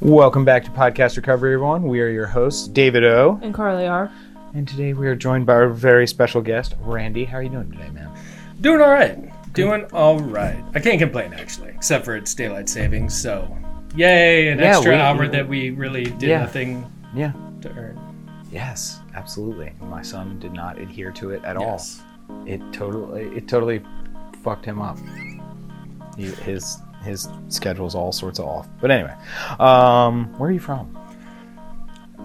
Welcome back to Podcast Recovery, everyone. We are your hosts, David O. And Carly R. And today we are joined by our very special guest, Randy. How are you doing today, man? Doing all right. Doing all right. I can't complain actually, except for it's daylight savings. So, yay! An Yeah, extra we- hour that we really did Yeah. nothing Yeah. to earn. Yes, absolutely. My son did not adhere to it at Yes. all. It totally, it totally fucked him up. He, his his schedule's all sorts of off. But anyway, um, where are you from?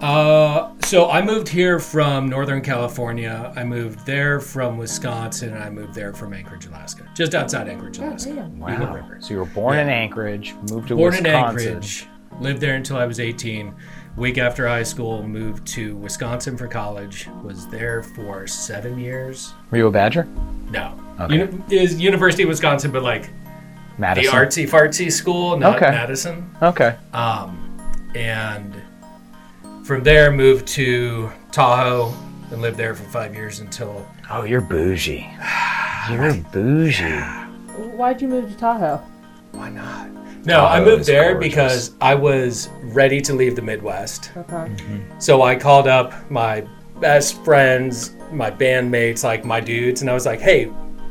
Uh, so I moved here from Northern California. I moved there from Wisconsin, and I moved there from Anchorage, Alaska, just outside Anchorage, Alaska. damn. Eagle Wow. River. So you were born in Anchorage, moved to Born in Anchorage, lived there until I was 18. Week after high school, moved to Wisconsin for college. Was there for seven years. Were you a Badger? No, Okay. Uni- is University of Wisconsin, but like Madison. the artsy fartsy school, not Okay. Madison. Okay. Um, and from there moved to Tahoe and lived there for five years until Oh, you're bougie. You're bougie. Why'd you move to Tahoe? why not? No, I Tahoe moved is there gorgeous. because I was ready to leave the Midwest. Okay. So I called up my best friends, my bandmates, like my dudes, and I was like, "Hey,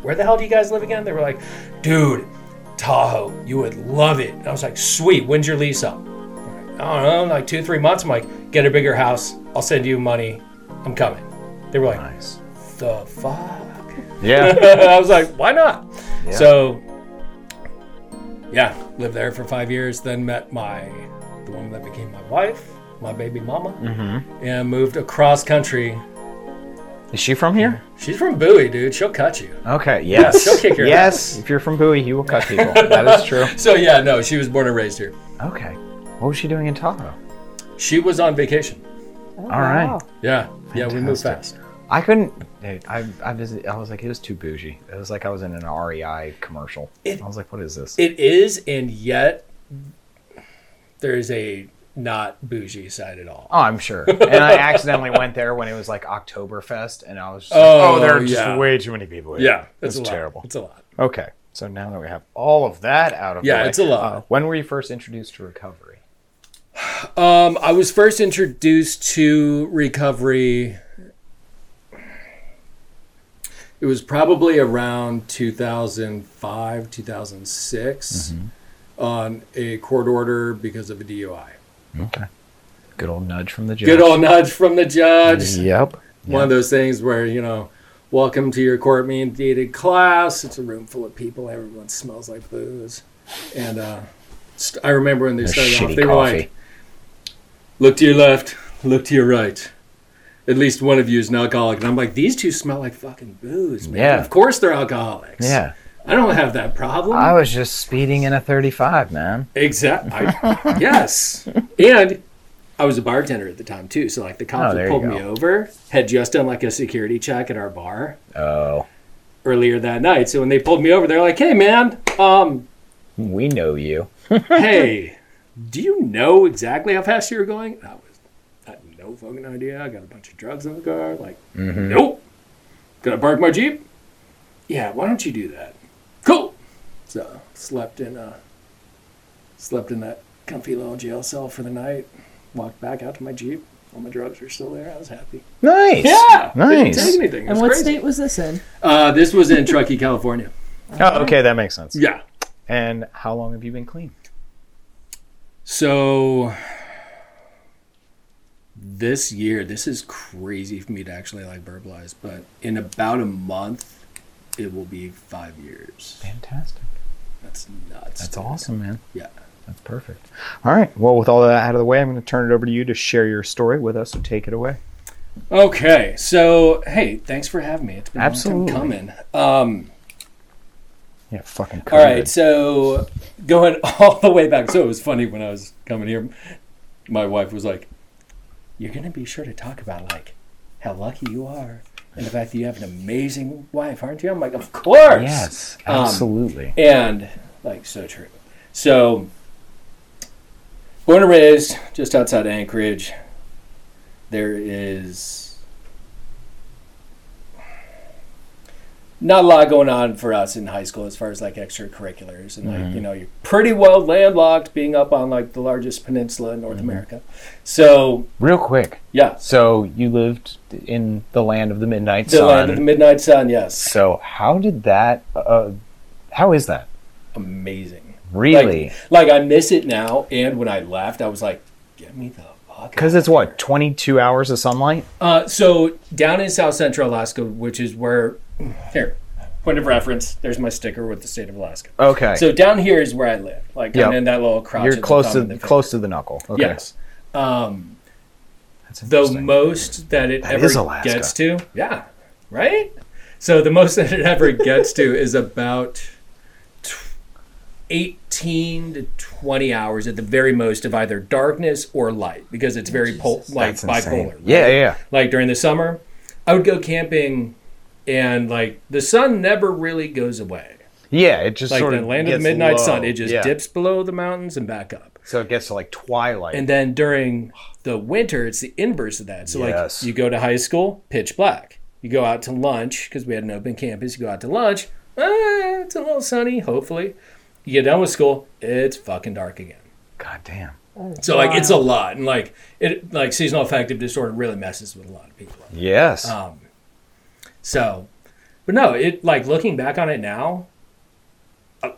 where the hell do you guys live again?" They were like, "Dude, Tahoe, you would love it." And I was like, "Sweet, when's your lease up?" Like, I don't know, like two, three months. I'm like, "Get a bigger house. I'll send you money. I'm coming." They were like, Nice. "The fuck." Yeah. I was like, "Why not?" Yeah. So, yeah, lived there for five years. Then met my the woman that became my wife, my baby mama, mm-hmm. and moved across country. Is she from here? She's from Bowie, dude. She'll cut you. Okay. Yes. she'll kick your yes. If you're from Bowie, he will cut people. that is true. So yeah, no, she was born and raised here. Okay. What was she doing in Tahoe? She was on vacation. Oh, All right. wow. Yeah, yeah, we moved fast. I couldn't. dude, I I visited. I was like, it was too bougie. It was like I was in an REI commercial. It- I was like, what is this? It is, and yet there is a not bougie side at all. oh, I'm sure. And I accidentally went there when it was like Oktoberfest, and I was just Oh, like, oh, there are just way too many people. Here. Yeah, it's lot. terrible. It's a lot. Okay, so now that we have all of that out of Yeah, the way, it's a lot. uh, when were you first introduced to recovery? Um, I was first introduced to recovery. It was probably around 2005, 2006 on a court order because of a DUI. Okay. Good old nudge from the judge. Good old nudge from the judge. Yep. One of those things where, you know, welcome to your court mandated class. It's a room full of people. Everyone smells like booze. And uh, st- I remember when they started off, they were like, look to your left, look to your right. At least one of you is an alcoholic. And I'm like, these two smell like fucking booze, man. Yeah. Of course they're alcoholics. yeah. I don't have that problem. I was just speeding in a 35, man. Exactly. yes. And I was a bartender at the time too. So like the Oh, cops you pulled me over had just done like a security check at our bar Oh, earlier that night. So when they pulled me over, they're like, "Hey man, um, we know you. hey, do you know exactly how fast you were going?" I was I had no fucking idea. I got a bunch of drugs in the car. Like, Mhm. nope. Gonna park my jeep? Yeah. Why don't you do that? Cool. So slept in a slept in that comfy little jail cell for the night. Walked back out to my jeep. All my drugs were still there. I was happy. Nice. Yeah. Nice. Didn't take anything. It And was what crazy. state was this in? Uh, this was in Truckee, California. Oh, okay, that makes sense. Yeah. And how long have you been clean? So this year, this is crazy for me to actually like verbalize, but in about a month, it will be five years. Fantastic. That's nuts. That's dude. awesome, man. Yeah. That's perfect. All right. Well, with all that out of the way, I'm going to turn it over to you to share your story with us. So take it away. Okay. So hey, thanks for having me. It's been Absolutely. a long time coming. Um, Yeah, fucking. all right. So going all the way back. So it was funny when I was coming here. My wife was like, "You're gonna be sure to talk about like how lucky you are." And the fact that you have an amazing wife, aren't you? I'm like, of course. Yes, Um, absolutely. And like so true. So born and raised just outside Anchorage. There is not a lot going on for us in high school as far as like extracurriculars and Mm-hmm. like you know you're pretty well landlocked being up on like the largest peninsula in North Mm-hmm. America. So Real quick. yeah, So you lived in the land of the midnight the sun. The land of the midnight sun. Yes, so how did that? Uh, how is that? amazing. Really? Like, like I miss it now, and when I left, I was like, get me the fuck. Because it's what twenty-two hours of sunlight. Uh, so down in South Central Alaska, which is where here, point of reference. There's my sticker with the state of Alaska. Okay. So down here is where I live. Like Yep. I'm in that little crotch. you're close to the close to the knuckle. Okay. Yes. Um, the most that it That ever gets to, yeah, right. So the most that it ever gets to is about 18 to 20 hours at the very most of either darkness or light because it's very pol- like bipolar. right? Yeah, yeah. Like during the summer, I would go camping and like the sun never really goes away. Yeah, it just Like sort the of land of the midnight low. sun, it just Yeah. dips below the mountains and back up. So it gets to like twilight. And then during the winter, it's the inverse of that. So Yes. like you go to high school, pitch black. You go out to lunch because we had an open campus. You go out to lunch, ah, it's a little sunny. Hopefully, you get done with school, it's fucking dark again. God damn. So like it's a lot, and like it like seasonal affective disorder really messes with a lot of people. Yes. Um, so, but no, it like looking back on it now, uh,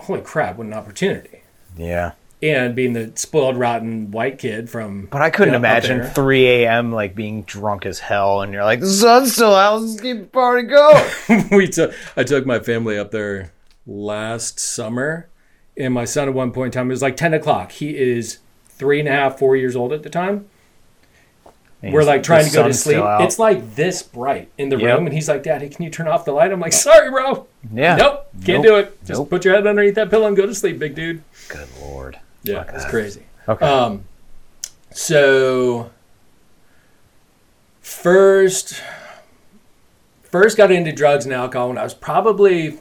holy crap, what an opportunity! yeah. And being the spoiled, rotten white kid from, But I couldn't Yeah, up imagine 3 a.m. like being drunk as hell, and you're like, the sun's still out. Let's keep the party going. we took I took my family up there last summer, and my son at one point in time it was like ten o'clock. He is three and a half, four years old at the time. We're like trying to go to sleep. It's like this bright in the Yep. room, and he's like, "Daddy, can you turn off the light?" I'm like, "Sorry, bro. yeah. Nope, can't Nope. do it. Just Nope. put your head underneath that pillow and go to sleep, big dude." Good lord. Yeah, it's crazy. Okay. Um, so first, first got into drugs and alcohol when I was probably.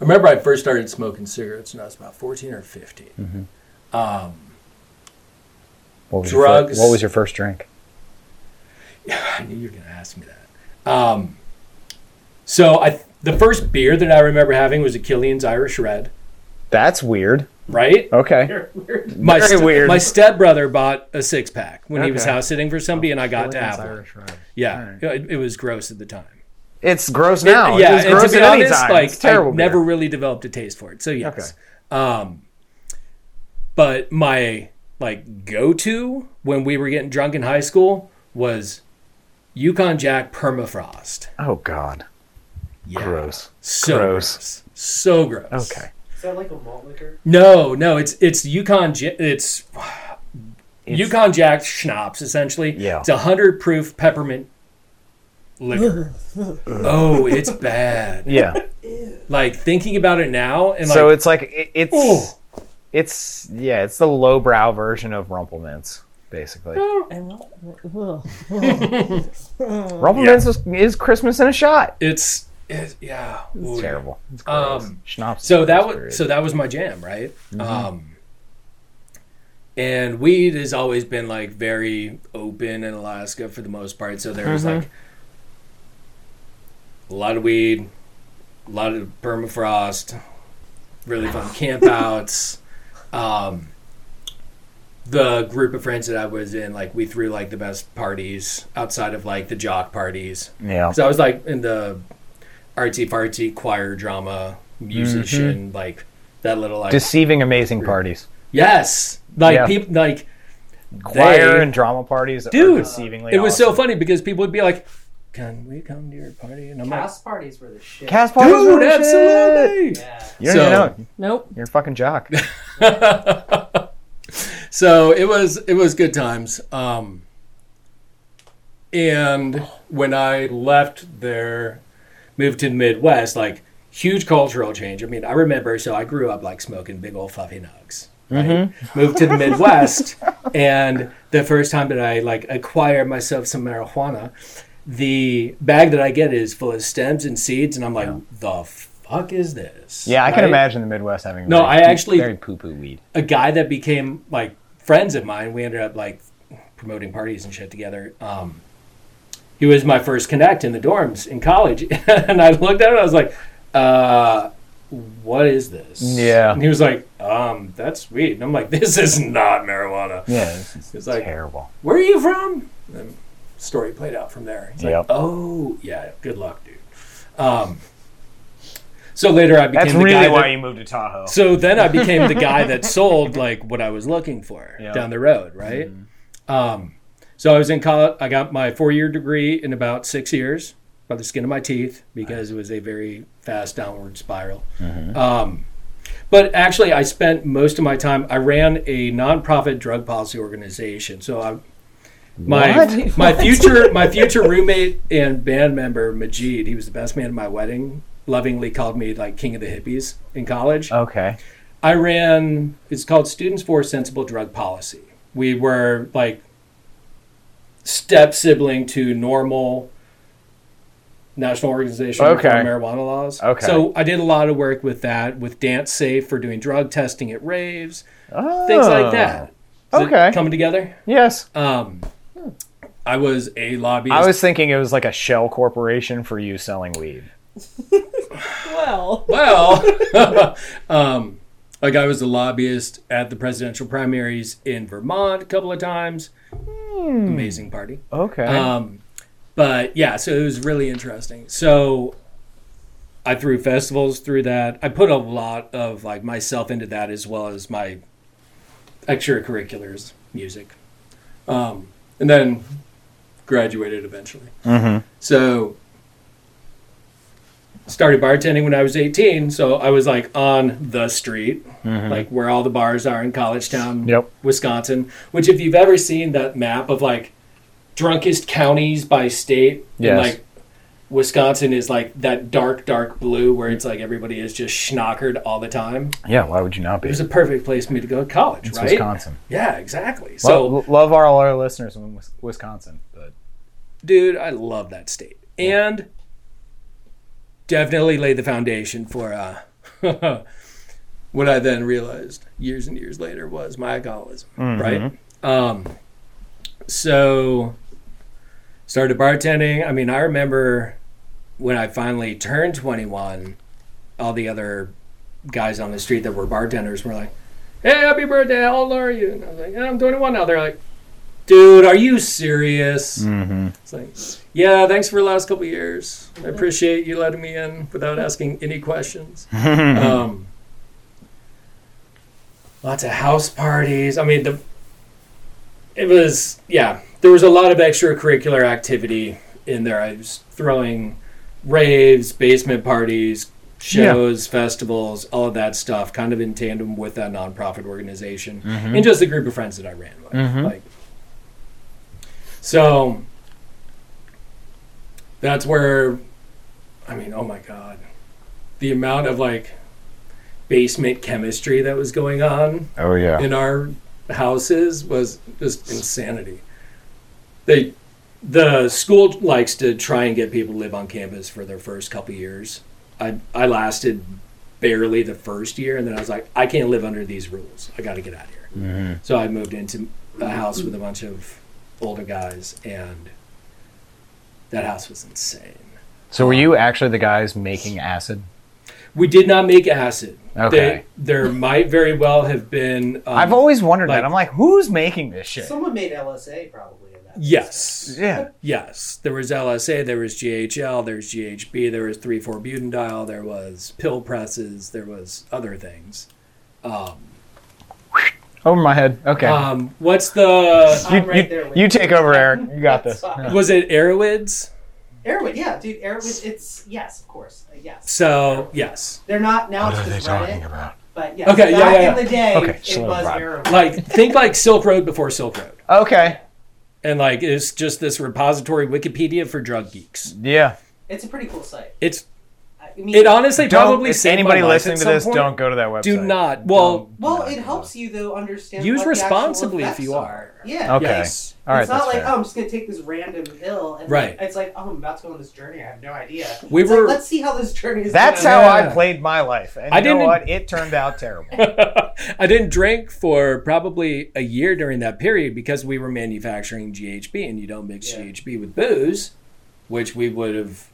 I remember I first started smoking cigarettes when I was about fourteen or 15 Mm-hmm. Um, what was Your drugs. what was your first drink? I knew you were going to ask me that. Um, so I, the first beer that I remember having was a Killian's Irish Red, That's weird. right? Okay. My Very weird. My stepbrother bought a six pack when he was house sitting for somebody, and I got to have one. Yeah, Alright. it, it was gross at the time. It's gross now. yeah, it's and gross to be at honest, like it's terrible. I never beer. really developed a taste for it. So yes, um, but my like go to when we were getting drunk in high school was Yukon Jack Permafrost. Oh God. Yeah. Gross. So Gross. gross. So gross. Okay. Is that like a malt liquor? No, no, it's it's Yukon. Ja- It's, It's- Yukon Jack schnapps essentially. Yeah. It's a hundred proof peppermint liquor. oh, it's bad. Yeah. Like thinking about it now, and so like, it's like it, it's oh, it's yeah, it's the lowbrow version of Rumple Minze, basically. And ugh. Is, is Christmas in a shot. it's, it's yeah, It's Ooh. terrible. It's gross. Um, Schnapps. So that period. was so that was my jam, right? Mm-hmm. Um, and weed has always been like very open in Alaska for the most part. So there was Mm-hmm. like a lot of weed, a lot of permafrost, really fun campouts. Um, the group of friends that I was in, like we threw like the best parties outside of like the jock parties. yeah. So I was like in the artsy fartsy choir drama musician, Mm-hmm. like that little like Deceiving amazing parties. yes, like Yeah. people like Choir they- and drama parties dude. deceivingly It was so funny because people would be like, "Can we come to your party?" And I'm Cast parties were the shit. Cast like, parties "Dude, are the shit. absolutely." Yeah. You don't So- even know. Nope. You're a fucking jock. so it was it was good times. Um, and when I left there, moved to the Midwest, like huge cultural change. I mean, I remember. So I grew up like smoking big old fluffy nugs. Right? Moved to the Midwest, and the first time that I like acquired myself some marijuana, the bag that I get is full of stems and seeds, and I'm like, the fuck is this? Yeah, I can imagine the Midwest having No, very I actually- very poo poo weed. a guy that became like friends of mine. We ended up like promoting parties and shit together. Um, he was my first connect in the dorms in college, and I looked at it. I was like, uh, "What is this?" Yeah. And he was like, "Um, that's weed." And I'm like, "This is not marijuana." Yeah, It's like, terrible. "Where are you from?" And story played out from there. He's Yep. like, "Oh, yeah, good luck, dude." Um, so later I became That's the really guy why that, you moved to Tahoe. so then I became the guy that sold like what I was looking for Yeah. down the road, right? Um, so I was in college. I got my four-year degree in about six years by the skin of my teeth because it was a very fast downward spiral. Um, but actually, I spent most of my time. I ran a nonprofit drug policy organization. So I, my What? my future my future roommate and band member Majid, he was the best man at my wedding. Lovingly called me like king of the hippies in college. Okay. I ran, it's called Students for Sensible Drug Policy. We were like step sibling to normal National Organization Okay. for Marijuana Laws. Okay. So I did a lot of work with that, with DanceSafe for doing drug testing at raves, Oh. things like that. Is Okay. coming together? Yes. Um, I was a lobbyist. I was thinking it was like a shell corporation for you selling weed. Well, Well, um, like I was a lobbyist at the presidential primaries in Vermont a couple of times. Amazing party. Okay. Um, but yeah, so it was really interesting. So I threw festivals through that. I put a lot of like myself into that as well as my extracurriculars, music, um, and then graduated eventually. mm-hmm. So started bartending when I was 18, so I was like on the street, like where all the bars are in College Town, Mm-hmm. Yep. Wisconsin. Which, if you've ever seen that map of like drunkest counties by state, and Yes. like Wisconsin is like that dark, dark blue where it's like everybody is just schnockered all the time. Yeah. Why would you not be? It was a perfect place for me to go to college, It's right? Wisconsin. Yeah, exactly. So So, Lo- love all our listeners in Wisconsin, but dude, I love that state. And definitely laid the foundation for uh, what I then realized years and years later was my alcoholism, right? Um, so started bartending. I mean, I remember when I finally turned 21, all the other guys on the street that were bartenders were like, "Hey, happy birthday! How old are you?" And I was like, "Yeah, "I'm 21 now." They're like, "Dude, are you serious?" mm-hmm. It's like, "Yeah, thanks for the last couple of years. I appreciate you letting me in without asking any questions." um, lots of house parties. I mean, the it was yeah. There was a lot of extracurricular activity in there. I was throwing raves, basement parties, shows, festivals, all of that stuff, kind of in tandem with that nonprofit organization and just a group of friends that I ran with. Mhm. Like, so that's where, I mean, oh my god, the amount of like basement chemistry that was going on oh yeah. in our houses was just insanity. They, the school likes to try and get people to live on campus for their first couple years. I I lasted barely the first year, and then I was like, I can't live under these rules. I got to get out of here. Mm-hmm. So I moved into a house with a bunch of older guys, and that house was insane. So were you actually the guys making acid? We did not make acid. Okay. They, there might very well have been. Um, I've always wondered like- that. I'm like, who's making this shit? Someone made LSA probably in that. Yes. yeah. Yes, there was LSA, there was GHL, There's GHB, there was 3,4 butanediol, there was pill presses, there was other things. Um, Over my head. Okay. um, what's the you, I'm right you- there with you you. take over, Eric. You got this. fine. was it Erowids? Erowid, yeah, dude. Erowid, it's yes, of course, uh, yes. So yes, They're not now. What it's just Reddit, about? But yeah, Okay, back yeah, yeah, in the day, Okay, it slow was vibe. Erowid. like think like Silk Road before Silk Road, Okay. and like it's just this repository Wikipedia for drug geeks. Yeah. it's a pretty cool site. It's I mean, it honestly probably if saved anybody my life listening at to some this, point. don't go to that website. Do not. Well, Don't- well, it helps you though understand. Use what the actual responsibly if effects you are. Yeah. Okay. yes. All right. it's not that's like fair. oh, I'm just gonna take this random pill and Right. It's like oh, I'm about to go on this journey. I have no idea. We It's were- like, let's see how this journey is. That's gonna how Yeah. I played my life. And I you know didn't- what? It turned out terrible. I didn't drink for probably a year during that period because we were manufacturing GHB and you don't mix Yeah. GHB with booze. which we would have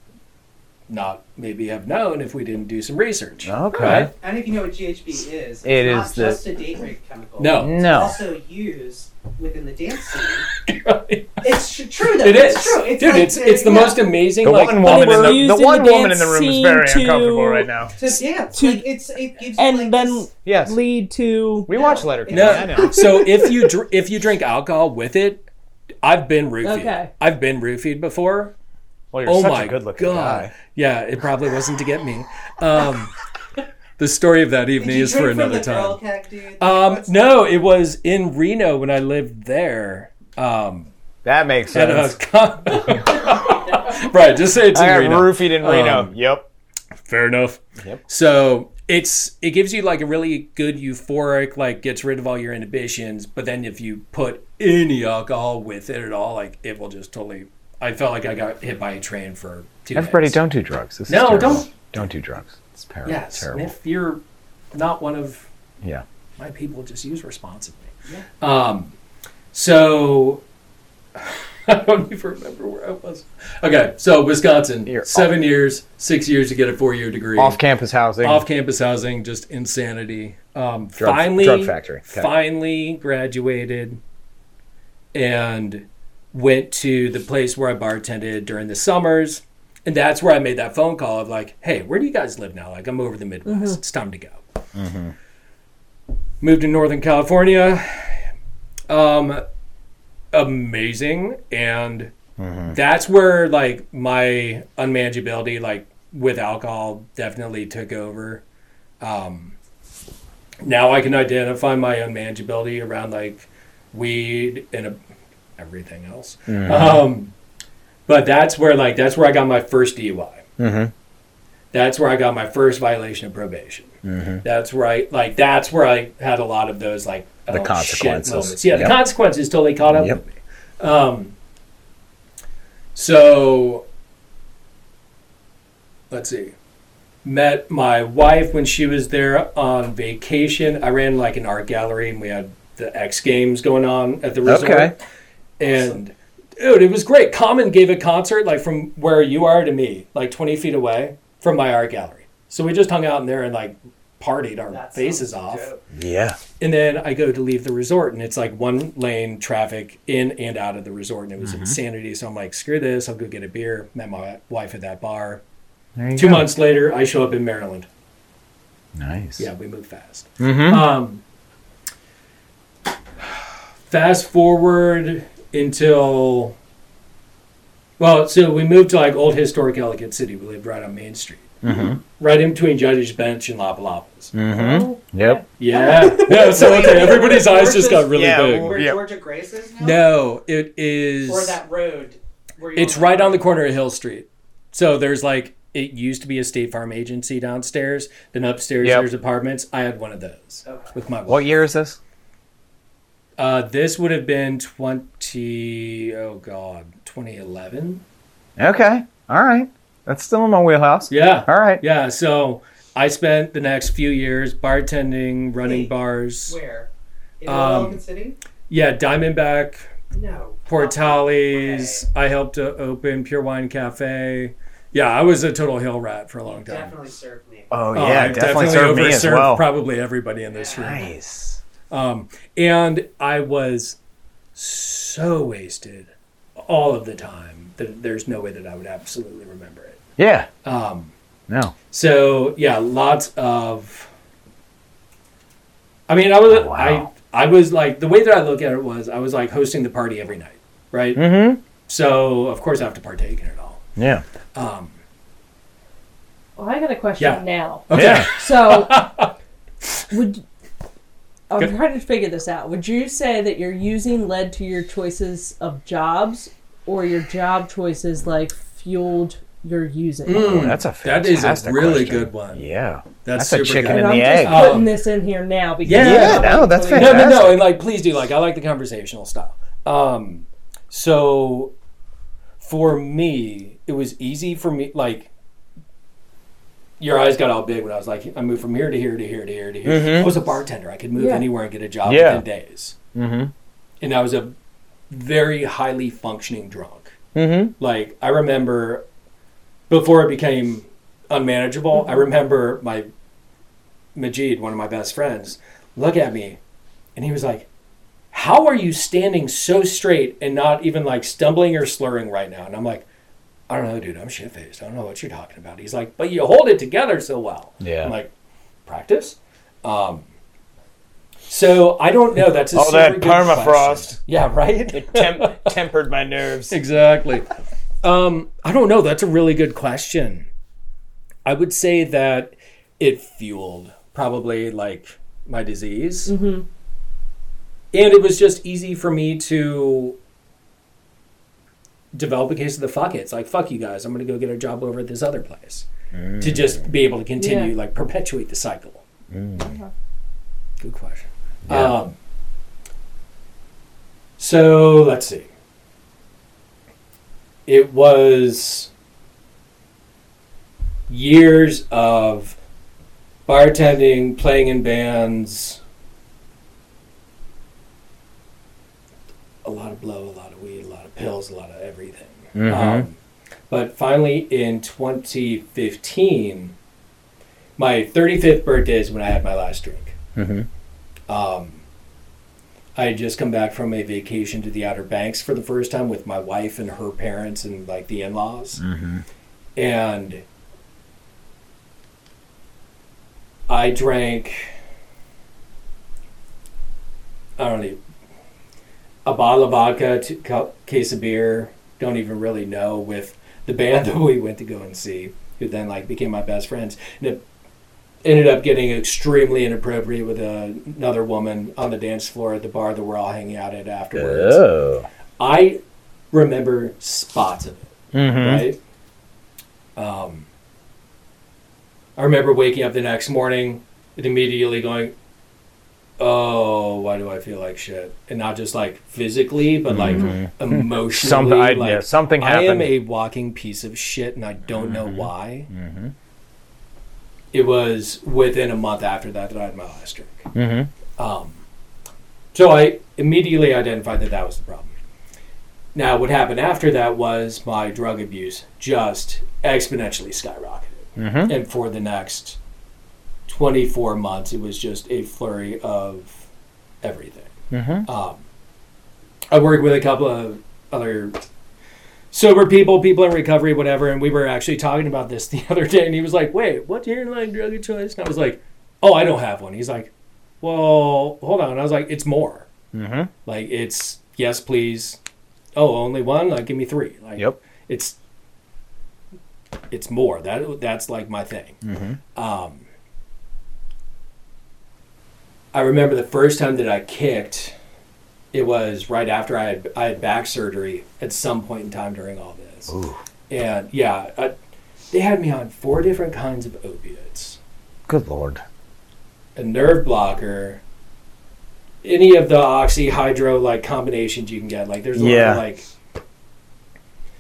not maybe have known if we didn't do some research. Okay. Right? I don't know if you know what GHB is. It's It not is the- a date rape chemical. No. It's No. also used within the dance scene. it It's true though. is, It's true. It's dude. like it's it's the yeah, most amazing. The like, one woman in were the, used the in one the woman in the room is very scene to- uncomfortable right now. to dance. to- like it's it gives and like then this- Yes. lead to We watch Letterkenny. No, I so if you dr- if you drink alcohol with it, I've been roofied. Okay. I've been roofied before. Well, you're oh such my a good-looking god! guy. Yeah, it probably wasn't to get me. Um, the story of that Did evening you is for drink from another the time. Keg. Um, What's- no, it was in Reno when I lived there. Um, That makes sense. con- right, just say it's in I got Reno. roofied in Reno. Um, yep. Fair enough. Yep. So it's it gives you like a really good euphoric, like gets rid of all your inhibitions. But then if you put any alcohol with it at all, like it will just totally. I felt like I got hit by a train for two Everybody, days. don't do drugs. This No, terrible. don't. Don't do drugs. It's terrible. Yes, and terrible. if you're not one of Yeah. my people, just use responsibly. Yeah. Um, so I don't even remember where I was. Okay, so Wisconsin, You're seven years, six years to get a four-year degree. Off-campus housing. off-campus housing, just insanity. Um, Drug- finally, drug factory. Okay. finally graduated, and went to the place where I bartended during the summers, and that's where I made that phone call of like, "Hey, where do you guys live now? Like, I'm over the Midwest. It's time to go." Moved to Northern California. Um, amazing, and that's where like my unmanageability, like with alcohol, definitely took over. Um, now I can identify my unmanageability around like weed and a, everything else. Um, but that's where like that's where I got my first DUI. Mhm. That's where I got my first violation of probation. That's where I like that's where I had a lot of those like The oh, consequences. moments. Yeah, Yep. the consequences totally caught up Yep. with me. Um, so let's see. Met my wife when she was there on vacation. I ran like an art gallery, and we had the X Games going on at the resort. Okay. And dude, it was great. Common gave a concert like from where you are to me, like 20 feet away from my art gallery. So we just hung out in there and like partied our That faces off. dope. Yeah. And then I go to leave the resort, and it's like one lane traffic in and out of the resort, and it was insanity. So I'm like, screw this, I'll go get a beer. Met my wife at that bar. Two go. months later, I show up in Maryland. Nice. Yeah, we move fast. Mm-hmm. Um, fast forward until, well, so we moved to like old historic Ellicott City. We lived right on Main Street, Mm-hmm. right in between Judge's Bench and Lapalapas. Mm-hmm. Yep. Yeah. no, so okay, everybody's eyes just got really Yeah, big. Where Yeah. Georgia Grace is now? No, it is. Or that road. Where It's were- right on the corner of Hill Street. So there's like it used to be a State Farm agency downstairs. Then upstairs Yep. there's apartments. I had one of those Okay. with my wife. What year is this? Uh, this would have been twenty. Oh God, 2011. Okay. All right. That's still in my wheelhouse. Yeah, All right. yeah. So I spent the next few years bartending, running Wait, bars. Where? In Um, City? Yeah, Diamondback, No. Portalli's. I helped to open Pure Wine Cafe. Yeah, I was a total hill rat for a long time. Definitely served me. Oh Oh, yeah, I definitely, served me as well. Probably everybody in this room. Nice. Um, and I was so wasted all of the time that there's no way that I would absolutely remember it. Yeah. Um, No. so yeah, lots of. I mean, I was Oh, wow. I I was like the way that I look at it was I was like hosting the party every night, right? Mm-hmm. So of course I have to partake in it all. Yeah. Um, Well, I got a question Yeah. now. okay. Yeah. So, would I'm Good. trying to figure this out. Would you say that your using led to your choices of jobs, or your job choices like fueled your using? Mm, that's a that is a really question. good one. Yeah. That's, That's a chicken good. And and I'm just putting this in here now because Yeah. Yeah, no, that's fantastic. No, no, no, and like please do like I like the conversational style. Um, so for me, it was easy for me like your eyes got all big when I was like I moved from here to here to here to here to here. Mhm. I was a bartender. I could move Yeah. anywhere and get a job Yeah. within days. Mm-hmm. And I was a very highly functioning drunk. Mm-hmm. Like I remember before it became unmanageable, I remember my Majid, one of my best friends, look at me and he was like, How are you standing so straight and not even like stumbling or slurring right now? And I'm like, I don't know, dude, I'm shit faced. I don't know what you're talking about. He's like, But you hold it together so well. Yeah. I'm like, practice? Um so I don't know. That's a Oh, super that good permafrost. Yeah, right. It temp- tempered my nerves. Exactly. Um, I don't know. That's a really good question. I would say that it fueled probably like my disease. Mm-hmm. And it was just easy for me to develop a case of the fuck it. It's like, fuck you guys, I'm going to go get a job over at this other place. To mm. just be able to continue, Yeah. like, perpetuate the cycle. Mm. Uh-huh. Good question. Yeah. Um, so let's see. It was years of bartending, playing in bands, a lot of blow, a lot pills, a lot of everything. Mhm. Um, but finally, in 2015, my 35th birthday is when I had my last drink. Mhm. Um, I had just come back from a vacation to the Outer Banks for the first time with my wife and her parents and like the in-laws, Mhm. and I drank. I don't know a bottle of vodka, two case of beer. Don't even really know with the band that we went to go and see, who then like became my best friends. And it ended up getting extremely inappropriate with a, another woman on the dance floor at the bar that we're all hanging out at afterwards. Oh. I remember spots of it Mm-hmm. right? Um, I remember waking up the next morning and immediately going, "Oh, why do I feel like shit?" And not just like physically, but like Mhm. emotionally. Something, I, like, yeah, something I am a walking piece of shit, and I don't know Mhm. why. mm-hmm. It was within a month after that that I had my last drink. Mm-hmm. Um, so I immediately identified that that was the problem. Now, what happened after that was my drug abuse just exponentially skyrocketed. Mm-hmm. And for the next 24 months, it was just a flurry of everything. Mm-hmm. Um, I worked with a couple of other sober people, people in recovery, whatever, and we were actually talking about this the other day. And he was like, "Wait, what's your like drug of choice?" And I was like, "Oh, I don't have one." He's like, "Well, hold on." I was like, "It's more. Mm-hmm. Like, it's yes, please. Oh, only one? Like, give me three. Like, Yep. it's it's more. That that's like my thing." Mm-hmm. Um, I remember the first time that I kicked, it was right after I had I had back surgery at some point in time during all this, Ooh. and yeah, I, they had me on four different kinds of opiates, Good lord. a nerve blocker, any of the oxy hydro like combinations you can get. Like there's a Yeah. lot of like.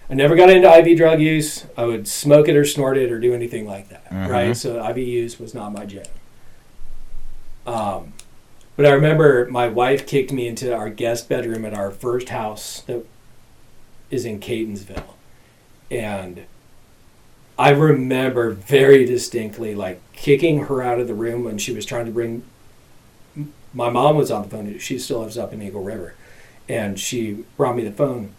I never got into IV drug use. I would smoke it or snort it or do anything like that. Mhm. Right. So IV use was not my jam. Um, but I remember my wife kicked me into our guest bedroom at our first house that is in Catonsville, and I remember very distinctly like kicking her out of the room when she was trying to bring. My mom was on the phone. She still lives up in Eagle River, and she brought me the phone,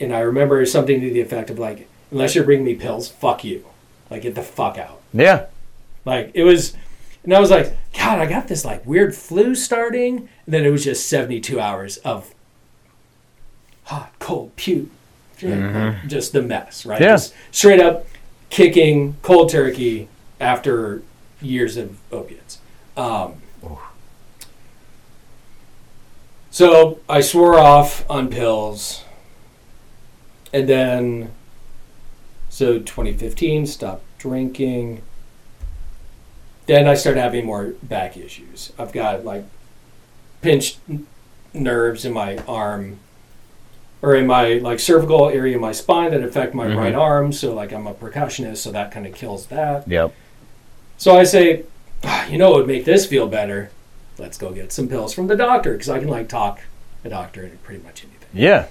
and I remember something to the effect of like, "Unless you're bringing me pills, fuck you, like get the fuck out." Yeah. Like it was, and I was like, God, I got this like weird flu starting, and then it was just seventy two hours of hot, cold, puke, Mhm. just the mess, right? Yeah. Just straight up kicking cold turkey after years of opiates. Um, so I swore off on pills, and then so 2015 stopped drinking. Then I started having more back issues. I've got like pinched n- nerves in my arm or in my like cervical area of my spine that affect my Mhm. right arm. So like I'm a percussionist, so that kind of kills that. Yep. So I say, "Ah, you know, what would make this feel better. Let's go get some pills from the doctor because I can like talk a doctor into pretty much anything. Yeah.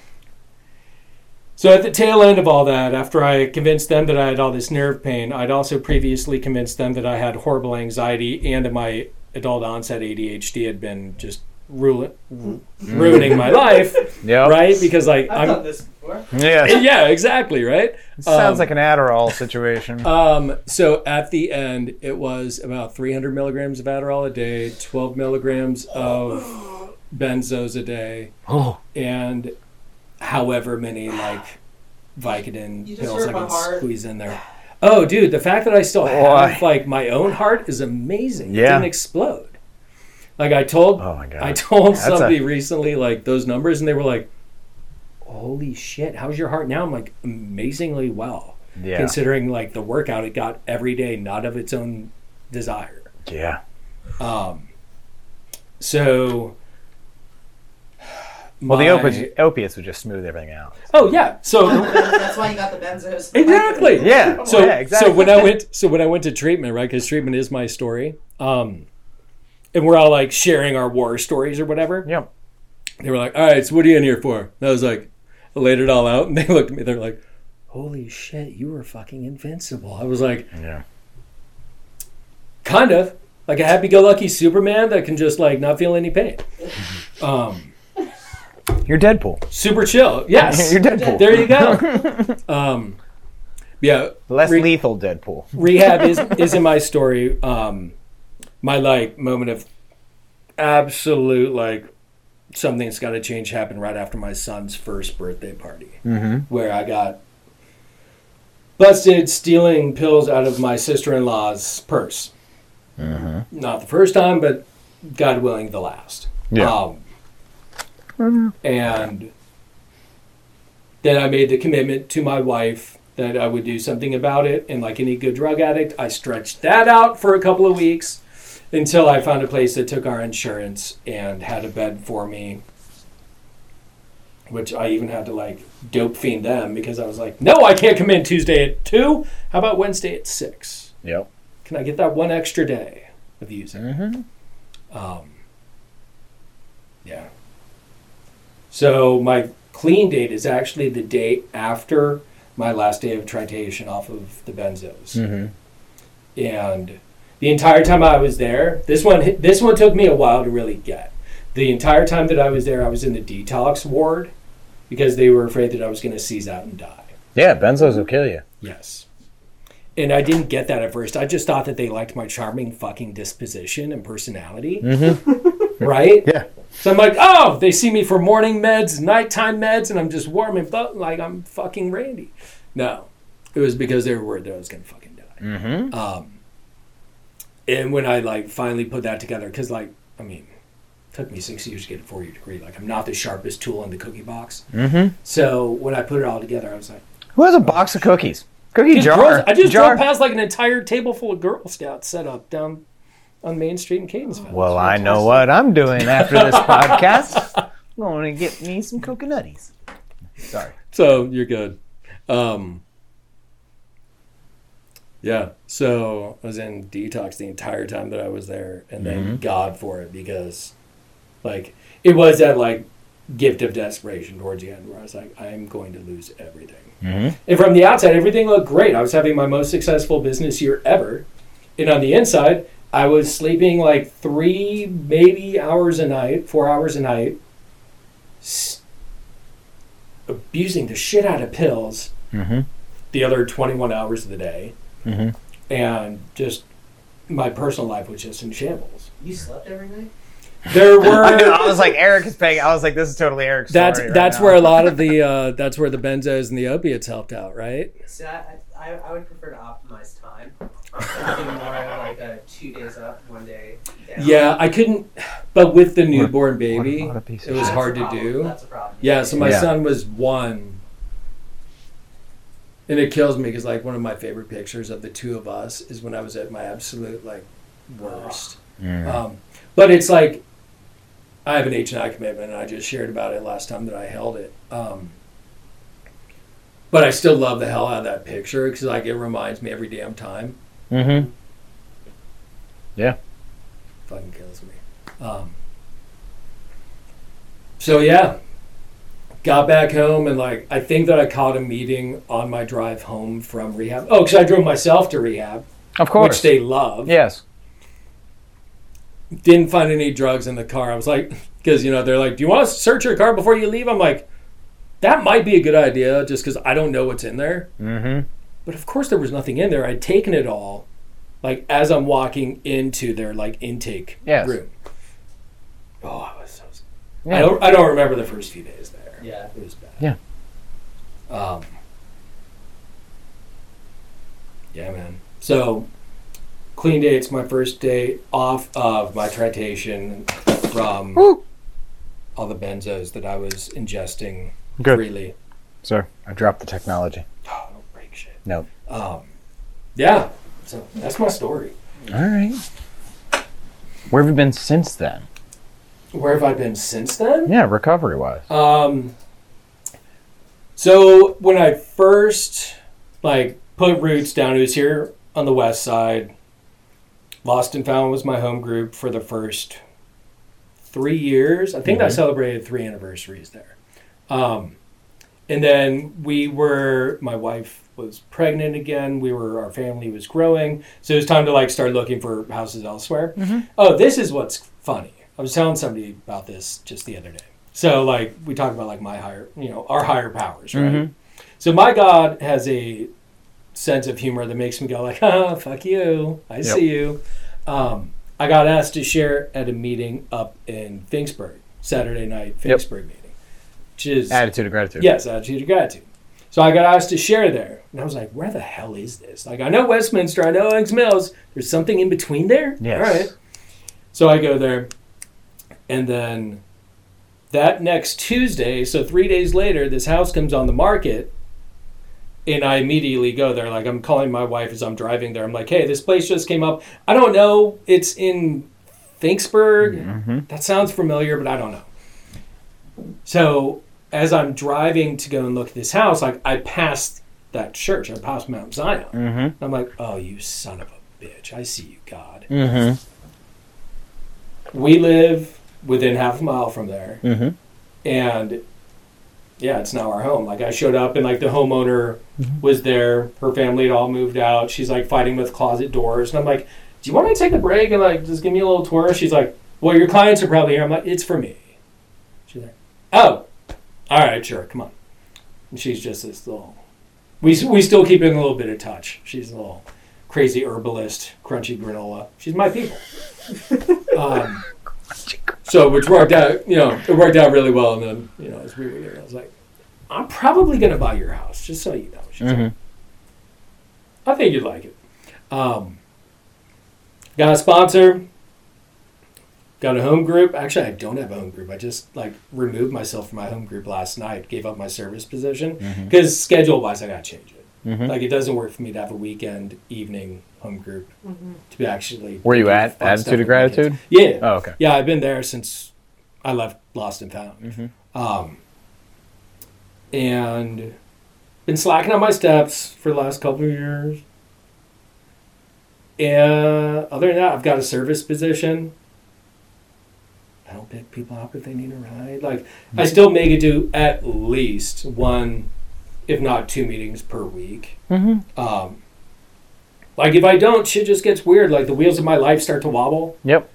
So at the tail end of all that, after I convinced them that I had all this nerve pain, I'd also previously convinced them that I had horrible anxiety and my adult onset ADHD had been just ru- ruining my life, Yep. right? Because like I've done I'm this before. Yeah. yeah, exactly, right? Sounds Um, like an Adderall situation. Um, so at the end, it was about 300 milligrams of Adderall a day, 12 milligrams of benzos a day, oh. and however many like Vicodin pills I hurt my could heart. squeeze in there. Oh, dude, the fact that I still have Boy. like my own heart is amazing. It Yeah. didn't explode. Like I told, Oh my god. I told That's a- somebody recently like those numbers, and they were like, "Holy shit, how's your heart now?" I'm like, amazingly well yeah. considering like the workout it got every day, not of its own desire. Yeah. Um, so, Well, the my- opiates, opiates would just smooth everything out. Oh yeah, so That's why you got the benzos. exactly. Yeah. So yeah, exactly. so when I went so when I went to treatment, right? Because treatment is my story. Um, and we're all like sharing our war stories or whatever. Yeah. They were like, "All right, so what are you in here for?" And I was like, I laid it all out, and they looked at me. They're like, "Holy shit, you were fucking invincible." I was like, Yeah. kind of like a happy-go-lucky Superman that can just like not feel any pain. Um, You're Deadpool. super chill. Yes, You're Deadpool. there you go. Um, yeah, Less Re- lethal Deadpool. rehab is is in my story. Um, my like moment of absolute like something's got to change happened right after my son's first birthday party, Mm-hmm. where I got busted stealing pills out of my sister in law's purse. Mm-hmm. Not the first time, but God willing, the last. Yeah. Um, and then I made the commitment to my wife that I would do something about it. And like any good drug addict, I stretched that out for a couple of weeks until I found a place that took our insurance and had a bed for me. Which I even had to like dope fiend them because I was like, no, I can't come in Tuesday at 2. How about Wednesday at 6? Yep. Can I get that one extra day of using? Mm-hmm. Um, yeah. So my clean date is actually the day after my last day of titration off of the benzos, Mm-hmm. and the entire time I was there, this one this one took me a while to really get. The entire time that I was there, I was in the detox ward because they were afraid that I was going to seize out and die. Yeah, benzos will kill you. Yes. And I didn't get that at first. I just thought that they liked my charming fucking disposition and personality. Mm-hmm. Right? Yeah. So I'm like, oh, they see me for morning meds, nighttime meds, and I'm just warm and bu- like I'm fucking Randy. No. It was because they were worried that I was to fucking die. Mm-hmm. Um, and when I like finally put that together, because like, I mean, it took me six years to get a four year degree. Like, I'm not the sharpest tool in the cookie box. Mm-hmm. So when I put it all together, I was like, Who has a box of cookies? Cookie jar. drove- I just jar. drove past like an entire table full of Girl Scouts set up down on Main Street in Catonsville. Well, I know what I'm doing after this podcast. I'm going to get me some coconutties. Sorry. so you're good. Um, yeah. So I was in detox the entire time that I was there, and thank God for it because, like, it was that like gift of desperation towards the end where I was like, I am going to lose everything. Mm-hmm. And from the outside, everything looked great. I was having my most successful business year ever. And on the inside, I was sleeping like three, maybe hours a night, four hours a night, s- abusing the shit out of pills Mm-hmm. the other 21 hours of the day. Mm-hmm. And just my personal life was just in shambles. You slept every night? There I, knew, were. I was like, Eric is paying. I was like, this is totally Eric's That's story right that's now. where a lot of the uh, that's where the benzos and the opiates helped out, right? See, I, I, I would prefer to optimize time. Do more like a two days up, one day down. Yeah, I couldn't. But with the newborn What baby, a piece of it was hard to do. That's a problem. Yeah, so my Yeah. son was one. And it kills me because, like, one of my favorite pictures of the two of us is when I was at my absolute, like, worst. Mm. Um, but it's like, I have an H and I commitment, and I just shared about it last time that I held it. Um, but I still love the hell out of that picture because, like, it reminds me every damn time. Mm-hmm. Fucking kills me. Um, so yeah, got back home and like I think that I caught a meeting on my drive home from rehab. Oh, because I drove myself to rehab, Of course. which they love. yes. Didn't find any drugs in the car. I was like, because you know they're like, do you want to search your car before you leave? I'm like, that might be a good idea, just because I don't know what's in there. Mm-hmm. But of course, there was nothing in there. I'd taken it all, like as I'm walking into their like intake Yes. room. Oh, I was so. I don't. I don't remember the first few days there. Yeah. It was bad. Yeah. Um. Yeah, man. So, clean date's my first day off of my titration from Woo. all the benzos that I was ingesting Good. freely. Sir, I dropped the technology. Oh, don't break shit. No. Um. Yeah. So that's my story. All right. Where have you been since then? Where have I been since then? Yeah, recovery wise. Um, so when I first like put roots down, it was here on the west side. Lost and Found was my home group for the first three years. I think I Mhm. celebrated three anniversaries there. Um, and then we were, my wife was pregnant again. We were, our family was growing. So it was time to like start looking for houses elsewhere. Oh, this is what's funny. I was telling somebody about this just the other day. So like we talk about like my higher, you know, our higher powers, right? Mhm. So my God has a sense of humor that makes me go like, "Ah, fuck you, I see you." Um, I got asked to share at a meeting up in Finksburg Saturday night, Yep. Finksburg meeting, which is Attitude of gratitude. Yes, attitude of gratitude. So I got asked to share there, and I was like, "Where the hell is this?" Like, I know Westminster, I know Owings Mills. There's something in between there. Yes. All right. So I go there, and then that next Tuesday, so three days later, this house comes on the market, and I immediately go there. Like, I'm calling my wife as I'm driving there. I'm like, "Hey, this place just came up. I don't know. It's in Finksburg. hmm That sounds familiar, but I don't know. So as I'm driving to go and look at this house, like I passed that church, I passed Mount Zion. Mm-hmm. I'm like, oh, you son of a bitch! I see you, God. Mm-hmm. We live within half a mile from there, Mm-hmm. and yeah, it's now our home. Like I showed up, and like the homeowner was there. Her family had all moved out. She's like fighting with closet doors, and I'm like, do you want me to take a break and like just give me a little tour? She's like, well, your clients are probably here. I'm like, it's for me. She's like, oh, all right, sure, come on. And she's just this little. We we still keep in a little bit of touch. She's a little crazy herbalist, crunchy granola. She's my people. um, so which worked out, you know, it worked out really well. And then, you know, as we were there, I was like, I'm probably gonna buy your house, just so you know. She's Mm-hmm. I think you'd like it. Um, got a sponsor. Got a home group. Actually, I don't have a home group. I just like removed myself from my home group last night. Gave up my service position because schedule wise, I got to change it. Mhm. Like it doesn't work for me to have a weekend evening home group to be actually. Were you at Attitude of with my kids. Gratitude? Yeah. Oh, okay. Yeah, I've been there since I left Lost and Found. Mm-hmm. Um, and been slacking on my steps for the last couple of years. And other than that, I've got a service position. I don't pick people up if they need a ride. Like I still make it do at least one, if not two meetings per week. Mm-hmm. Um, like if I don't, shit just gets weird. Like the wheels of my life start to wobble Yep.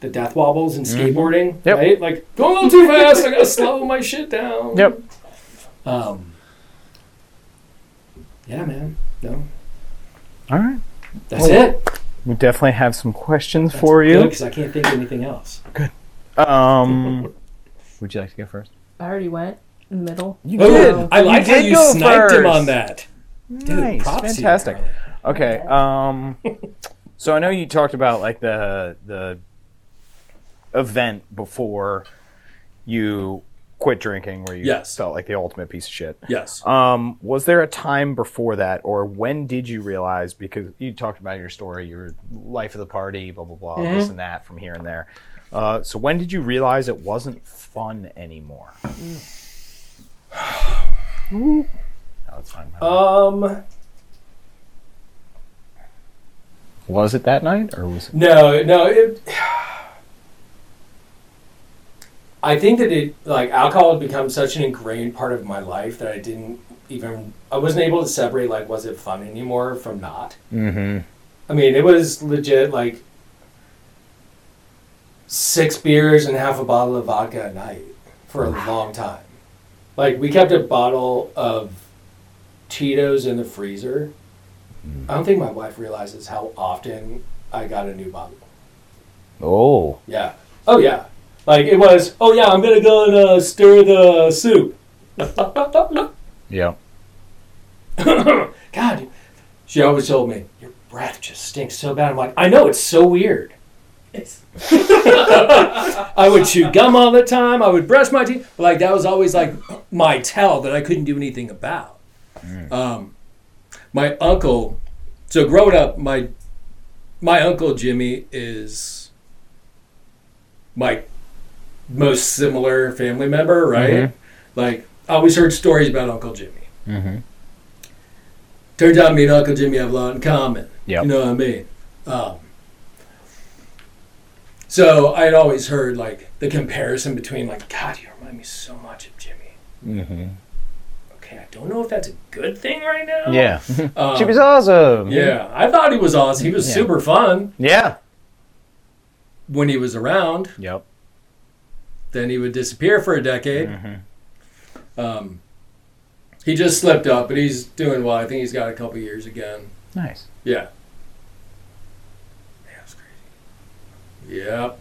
the death wobbles and Mhm. skateboarding, Yep. right? Like going a little too fast, I gotta slow my shit down. Yep. Um. Yeah, man. No, All right. that's Well, it. We definitely have some questions for you. because I can't think of anything else. Um, would you like to go first? I already went in the middle. You Oh, I like how you go sniped him on that. Dude, nice, props to you, fantastic. Okay. Um, so I know you talked about like the the event before you quit drinking, where you Yes. felt like the ultimate piece of shit. Yes. Um, was there a time before that, or when did you realize? Because you talked about your story, your life of the party, blah blah blah, this and that, from here and there. Uh, so when did you realize it wasn't fun anymore? no, it's fine. Um. was it that night, or was it? No. No. It. I think that it like alcohol had become such an ingrained part of my life that I didn't even I wasn't able to separate like was it fun anymore from not. Mm-hmm. I mean, it was legit like six beers and half a bottle of vodka a night for a long time. Like we kept a bottle of Tito's in the freezer. I don't think my wife realizes how often I got a new bottle. Oh. Yeah. Oh yeah. Like it was. Oh yeah, I'm gonna go and uh, stir the soup. Yeah. God, she always told me your breath just stinks so bad. I'm like, I know it's so weird. I would chew gum all the time. I would brush my teeth. But like that was always like my tell that I couldn't do anything about. Um, my uncle. So growing up, my my uncle Jimmy is my most similar family member, right? Mhm. Like I always heard stories about Uncle Jimmy. Mm-hmm. Turns out me and Uncle Jimmy have a lot in common. Yep. You know what I mean? Um, so I'd always heard like the comparison between like, God, you remind me so much of Jimmy. Mm-hmm. Okay, I don't know if that's a good thing right now. Yeah. Um, she was awesome. yeah, I thought he was awesome. He was Yeah. super fun Yeah. when he was around. Yep. Then he would disappear for a decade. Mm-hmm. Um, he just slipped up, but he's doing well. I think he's got a couple years again. Nice. Yeah. Yeah, that's Yep.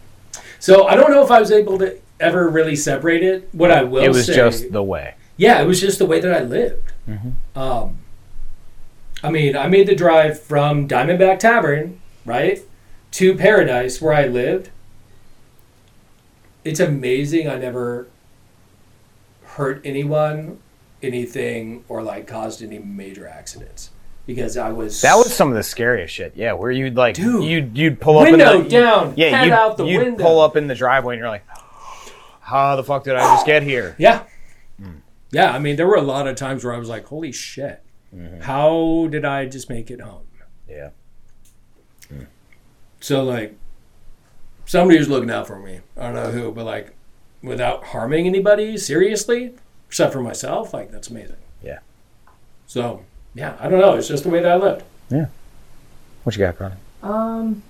So I don't know if I was able to ever really separate it. What I will say, it was say, just the way. yeah, it was just the way that I lived. Mhm. Um, I mean, I made the drive from Diamondback Tavern, right, to Paradise, where I lived. It's amazing. I never hurt anyone, anything, or like caused any major accidents because I was That was some of the scariest shit. Yeah, where you'd like Dude. you'd you'd pull up window in the, down, Yeah, head you'd, out the you'd window. pull up in the driveway and you're like, how the fuck did I just get here? Yeah. Hmm. Yeah, I mean, there were a lot of times where I was like, holy shit, Mm-hmm. how did I just make it home? Yeah. So, like, somebody was looking out for me. I don't know who, but like, without harming anybody, seriously, except for myself, like, that's amazing. Yeah. So, yeah, I don't know. It's just the way that I lived. Yeah. What you got, Connie? Um,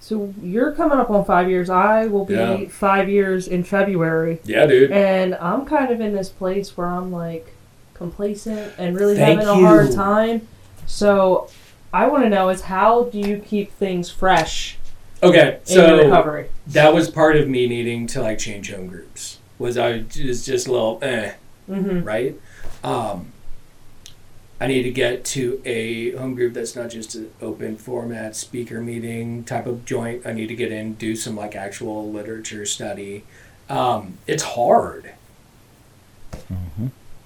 so you're coming up on five years. I will be Yeah. five years in February, Yeah, dude. and I'm kind of in this place where I'm like complacent and really Thank having a hard time. So I want to know is how do you keep things fresh Okay, so recovery? that was part of me needing to like change home groups. Was I was just a little eh. Mm-hmm. right? Um, I need to get to a home group that's not just an open format speaker meeting type of joint. I need to get in, do some like actual literature study. Um, it's hard.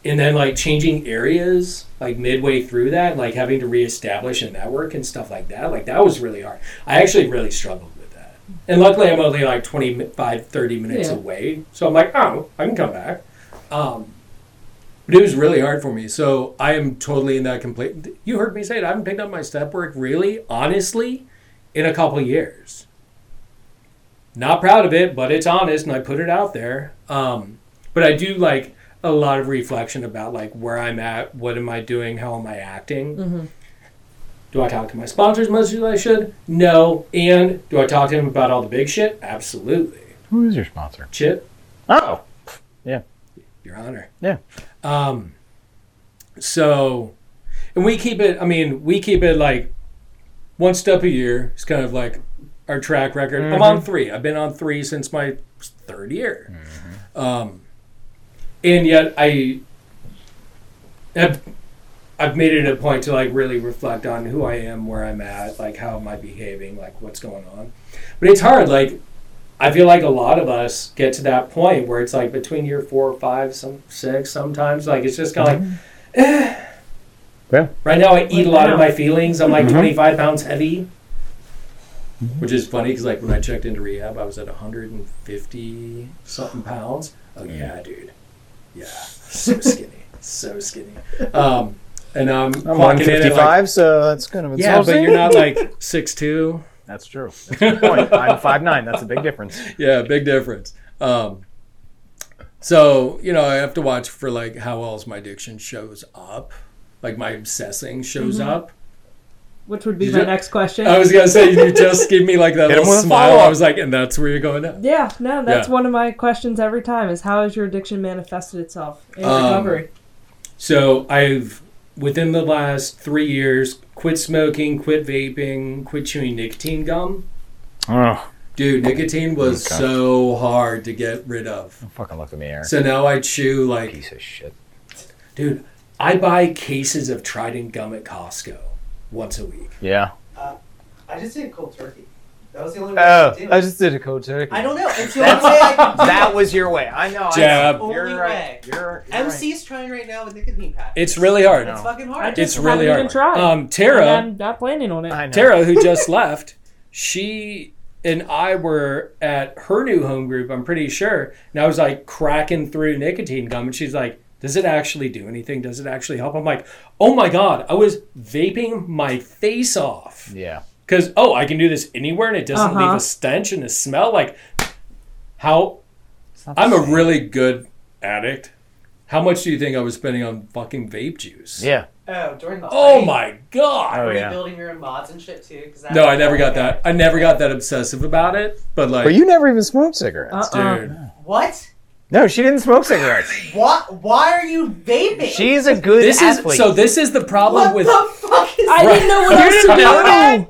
And then like changing areas like midway through that, like having to reestablish a network and stuff like that, like that was really hard. I actually really struggled with that. And luckily I'm only like 25, 30 minutes Yeah. away. So I'm like, oh, I can come back. Um, but it was really hard for me. So I am totally in that complete. You heard me say it. I haven't picked up my step work really, honestly, in a couple years. Not proud of it, but it's honest, and I put it out there. Um, but I do like a lot of reflection about like where I'm at, what am I doing, how am I acting. Mm-hmm. Do I talk to my sponsors as much as I should? No. And do I talk to them about all the big shit? Absolutely. Who is your sponsor? Chip, Oh, yeah. Your Honor. Yeah. Um. So, and we keep it. I mean, we keep it like one step a year. It's kind of like our track record. I'm on three. I've been on three since my third year. Um, and yet I have. I've made it a point to like really reflect on who I am, where I'm at, like how am I behaving, like what's going on. But it's hard. Like I feel like a lot of us get to that point where it's like between year four or five, some six, sometimes like it's just kind of like. Eh. Yeah. Right now, I eat a lot of my feelings. I'm like Mhm. 25 pounds heavy, which is funny because like when I checked into rehab, I was at 150 something pounds. Oh yeah, dude. Yeah, so skinny, so skinny. Um, and I'm, I'm clocking in 155, like, so that's kind of yeah, but you're not like six two. That's true. That's a good point. I'm 5'9". That's a big difference. yeah, big difference. Um, So, you know, I have to watch for like how else my addiction shows up. Like my obsessing shows Mm-hmm. up. Which would be You my ju- next question. I was gonna say you just give me like that little smile. I was like, and that's where you're going now. yeah, no, that's Yeah. one of my questions every time is how has your addiction manifested itself in Um, recovery? So I've within the last three years quit smoking, quit vaping, quit chewing nicotine gum. Oh, Dude, nicotine was Okay. so hard to get rid of. fucking look at me, Eric. So now I chew like Piece of shit. Dude, I buy cases of Trident gum at Costco once a week. Yeah. Uh, I just did cold turkey. That was the only way Oh, I could do I just did a cold turkey. I don't know. It's the only way I could do That it. was your way. I know. Jab. I know. You're Only right. way. You're, you're right. MC's trying right now with nicotine patches. It's really hard. It's fucking I hard. just It's really haven't hard. even tried. Um, Tara, And I'm not planning on it. I know. Tara, who just left, she and I were at her new home group. I'm pretty sure, and I was like cracking through nicotine gum, and she's like, "Does it actually do anything? Does it actually help?" I'm like, "Oh my god!" I was vaping my face off Yeah. Because oh, I can do this anywhere, and it doesn't Uh-huh. leave a stench and a smell. Like, how It's not the I'm a really good addict. How much do you think I was spending on fucking vape juice? Yeah. Oh, during the Oh fight, my god. Oh, you yeah. building your own mods and shit too? 'Cause that- No, I never got that. I never got that obsessive about it. But like, But you never even smoked cigarettes. Uh-uh. dude, What? No, she didn't smoke cigarettes. What? Why are you vaping? She's a good this is athlete. so. This is the problem what with. the fuck is I that? didn't know what You else to didn't know that?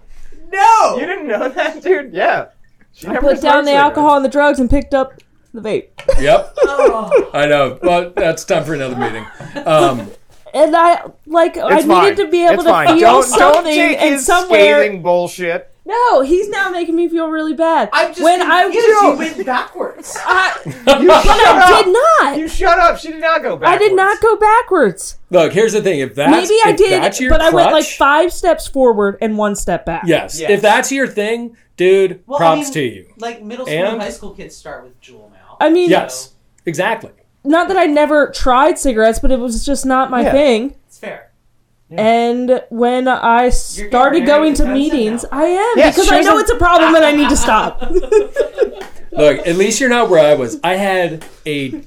Do. No. You didn't know that, dude? Yeah. She I never put down the cigarettes. alcohol and the drugs and picked up the vape. Yep, Oh. I know. Well, that's time for another meeting. Um, And I like I It's needed to be able it's to fine. feel don't, something don't take and his somewhere. scathing bullshit. No, he's now making me feel really bad. I'm just when I confused. You went backwards. I, You but I shut did up. not. You shut up. She did not go back. I did not go backwards. look, here's the thing. If that's Maybe I did, that's your but I went like five steps forward and one step back. Yes. Yes. If that's your thing, dude, Well, I props mean- to you. Like middle school And- and high school kids start with Juul now. I mean, Yes, exactly. not that I never tried cigarettes, but it was just not my Yeah. thing. It's fair. And when I started going to meetings. I am Yes, because I know it's a problem and I need to stop. Look, at least you're not where I was. I had a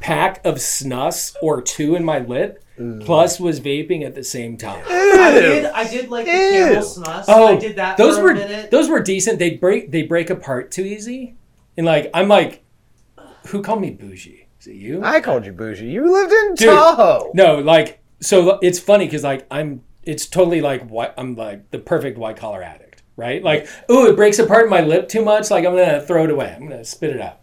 pack of snus or two in my lip, mm. plus was vaping at the same time. I did. I did like the Ew. camel snus. Oh, I did that those for were a minute. those were decent. They break they break apart too easy, and like I'm like, who called me bougie? Is it you? I called you bougie. You lived in Dude. Tahoe. No, like so it's funny because like I'm it's totally like what I'm like the perfect white collar addict, right? Like, ooh, it breaks apart in my lip too much. Like I'm gonna throw it away. I'm gonna spit it out.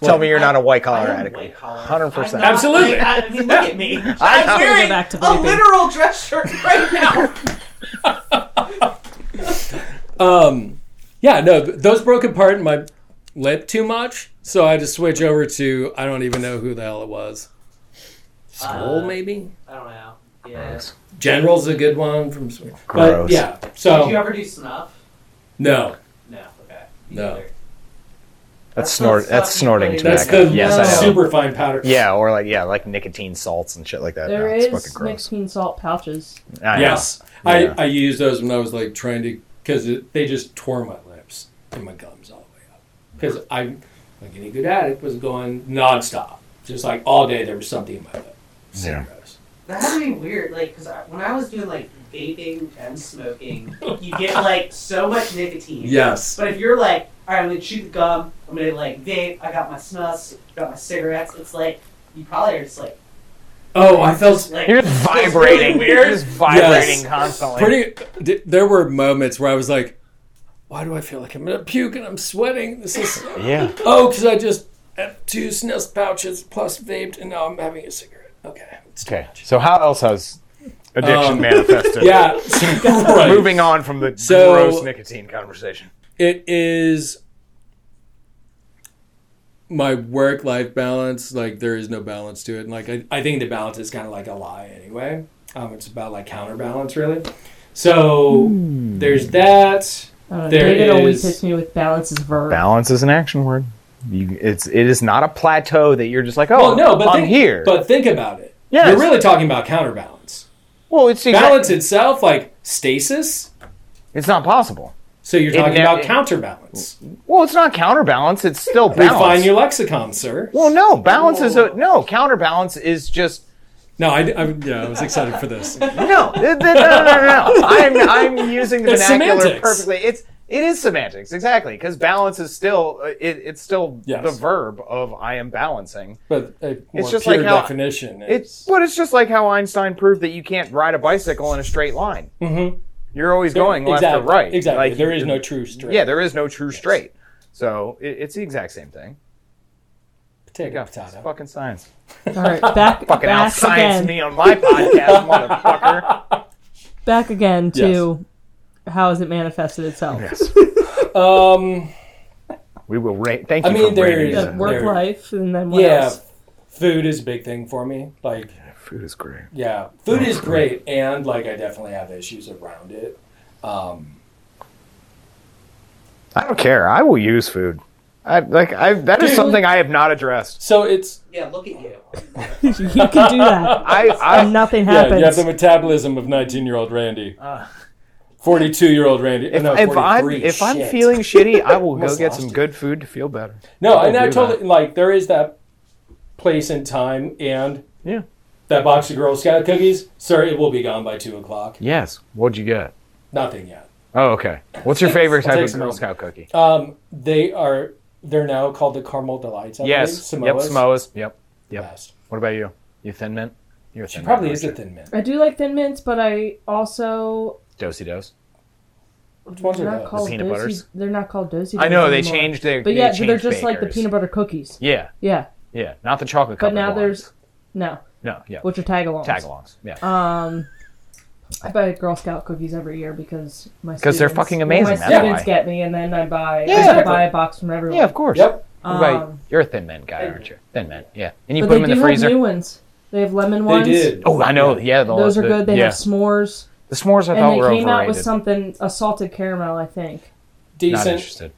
Tell me you're not a white collar addict. white collar. Hundred I'm percent. not- Absolutely. I, I mean, look at me. I I'm know. wearing Go back to a vaping. literal dress shirt right now. Um, yeah, no, th- those broke apart in my lip too much, so I had to switch over to I don't even know who the hell it was. Skoal, Uh, maybe. I don't know. Yeah. General's a good one from. Sweden. But Gross. yeah, Did you so ever do snuff? No, No. Okay. Me No. neither. That's That's snort. the That's snorting you put that's tobacco. the yes, I know. super fine powder. Yeah, or like yeah, like nicotine salts and shit like that. There no, it's is fucking gross. nicotine salt pouches. I know. Yes, Yeah. I I used those when I was like trying to because they just tore my lips and my gums all the way up because I like any good addict was going nonstop, just like all day there was something in my lip. So Yeah. gross. That had to be weird, like, because when I was doing like vaping and smoking, you get like so much nicotine. Yes. But if you're like, all right, I'm gonna chew the gum, I'm gonna like vape, I got my snus, got my cigarettes. It's like you probably are just like, Oh, I felt like You're just feels really vibrating. weird. You're just vibrating Yes. constantly. pretty. d- There were moments where I was like, "Why do I feel like I'm gonna puke and I'm sweating? This is yeah. oh, because I just had two snus pouches plus vaped and now I'm having a cigarette. Okay, it's Okay. much. So how else has addiction Um, manifested? Yeah, so, right. Moving on from the So- gross nicotine conversation. it is my work life balance like there is no balance to it and like i, I think the balance is kind of like a lie anyway um, it's about like counterbalance really so there's that I don't know, There David always is- hits me with balance is verb. Balance is an action word. You, it's it is not a plateau that you're just like, oh, well no but I'm think, here. but think about it Yeah, you're really talking about counterbalance well, it's exact- balance itself like stasis It's not possible. So you're talking ne- about it- counterbalance. Well, it's not counterbalance. It's still balance. Refine balance. your lexicon, sir. well, no, balance is a no. Counterbalance is just No, I, I, yeah, I was excited for this. no, no, no, no, no. no. I'm I'm using the It's vernacular semantics. perfectly. It's it is semantics exactly because balance is still uh, it, it's still Yes. the verb of I am balancing. But a more just pure like how- definition It's is. but it's just like how Einstein proved that you can't ride a bicycle in a straight line. Mhm. You're always going left or right. Exactly. Like, there is no true straight. Yeah, there is no true straight. So it, it's the exact same thing. Potato, Yeah, potato. it's fucking science. All right, back Fucking out science me on my podcast, motherfucker. back again to how has it manifested itself? Yes. Um, We will rate. Thank I you mean, for there rating is- The that. work There. life, and then what yeah, else? food is a big thing for me. Like, Food is great. yeah, food is great, and like I definitely have issues around it. Um, I don't care. I will use food. I like. I that is Dude. something I have not addressed. so it's Yeah, look at you. you can do that, I. and I nothing yeah, you have the metabolism of 19 year old Randy, Uh. 42 year old Randy. if, no, if I'm 43, if I'm feeling shitty, I will go get some it. good food to feel better. no, I and I do told that. it like there is that place and time, and Yeah. that box of Girl Scout cookies, sir, it will be gone by two o'clock. Yes. What'd you get? Nothing yet. Oh, okay. What's your favorite type of Girl home. Scout cookie? Um, they are they're now called the Caramel Delights. I yes. believe. Yep. Samoas. Yep. Yep. Best. What about you? You thin mint? You're a She thin probably mint, is a thin mint. I do like thin mints, but I also Dosey dose. Which ones they're are not those? called peanut Dosey- butters? They're not called dozy. I know they anymore. changed their. But they yeah, they're changed just like the bakers. peanut butter cookies. Yeah. Yeah, Yeah. Not the chocolate. but covered now ones. there's no, no. Yeah. which are tagalongs. Tagalongs. Yeah. Um, I buy Girl Scout cookies every year because my 'Cause they're students- fucking well, amazing, my that's students why. get me, and then I buy. Yeah. I Exactly. buy a box from everyone. yeah. Of course. Yep. What about- Um, you're a thin man guy, aren't you? Thin man, Yeah. And you but put they them in do the freezer. have new ones. They have lemon They ones. did. Oh, I know. Yeah. the- Those are the- good. They yeah. have s'mores, The s'mores I thought and they were came out with something a salted caramel. I think. Not Decent. interested.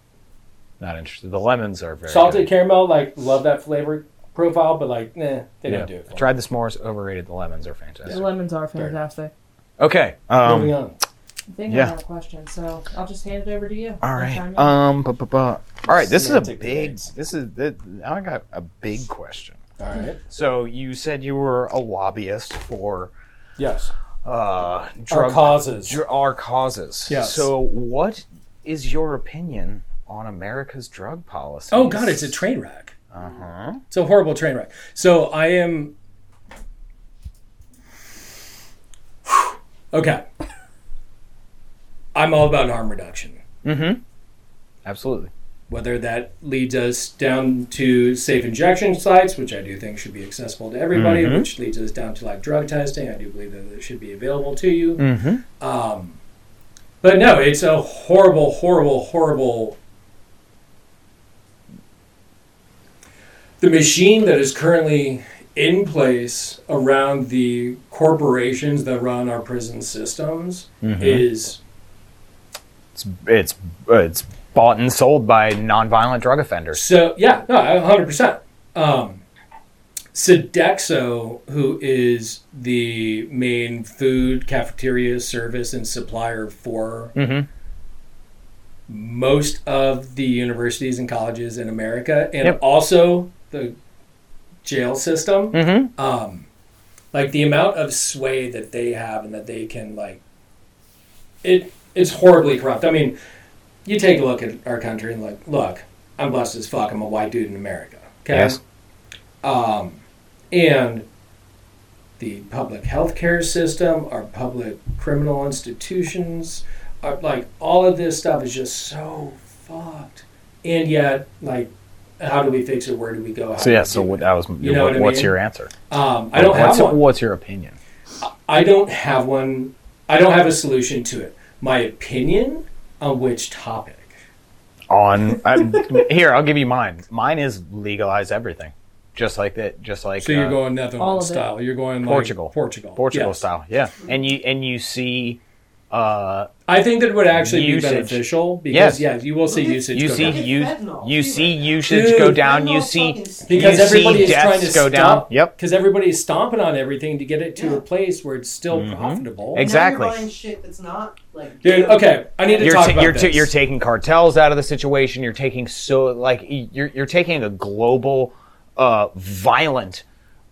Not interested. The lemons are very Salted good. caramel, like love that flavor profile, but like, nah, they Yeah. don't do it. For me. Tried the s'mores. Overrated. The lemons are fantastic. The lemons are Fair. fantastic. Okay. Moving Um. on. I think Yeah. I have a question, so I'll just hand it over to you. All You right. chime in. Um. Bu- bu- bu- All right. This is a Semantic big. debates. This is. This, now I got a big question. All right. So you said you were a lobbyist for Yes. Uh, Our causes. dr- our causes. Yes. So what is your opinion on America's drug policy? Oh God, it's a train wreck. Uh huh. It's a horrible train wreck. So I am. Okay. I'm all about harm reduction. Mm-hmm. Absolutely. Whether that leads us down to safe injection sites, which I do think should be accessible to everybody, Mhm. which leads us down to like drug testing. I do believe that it should be available to you. Mm-hmm. Um, but no, it's a horrible, horrible, horrible. The machine that is currently in place around the corporations that run our prison systems Mhm. is It's it's it's bought and sold by nonviolent drug offenders. so yeah, no, hundred percent. Um, Sodexo, who is the main food cafeteria service and supplier for Mm-hmm. most of the universities and colleges in America, and Yep. also the jail system. Mm-hmm. Um, like the amount of sway that they have and that they can like, it it's horribly corrupt. I mean, you take a look at our country and like, look, I'm blessed as fuck. I'm a white dude in America. Okay. Yes. Um, and the public health care system, our public criminal institutions, are, like all of this stuff is just so fucked. And yet, like, how do we fix it? Where do we go? How So yeah. So what that was. You know what, what what's mean? your answer? Um, I don't have one. What's your opinion? I don't have one. I don't have a solution to it. My opinion on which topic? On I'm, here, I'll give you mine. Mine is legalize everything, just like that. Just like So you're uh, going all Netherlands of it. style. You're going like Portugal. Portugal. Portugal Yes. style. Yeah, and you and you see. Uh, I think that it would actually Usage. be beneficial because Yes. yeah, you will see usage. you go see down. You you See see usage Dude, go down. You see because you everybody see is trying to go down. Yep. Because everybody is stomping on everything to get it to Yeah. a place where it's still Mhm. profitable. Exactly. Now you're buying shit that's not Like, Dude, okay, I need to You're, talk ta- about you're, this. ta- you're taking cartels out of the situation. You're taking so like you're you're taking a global, uh, violent,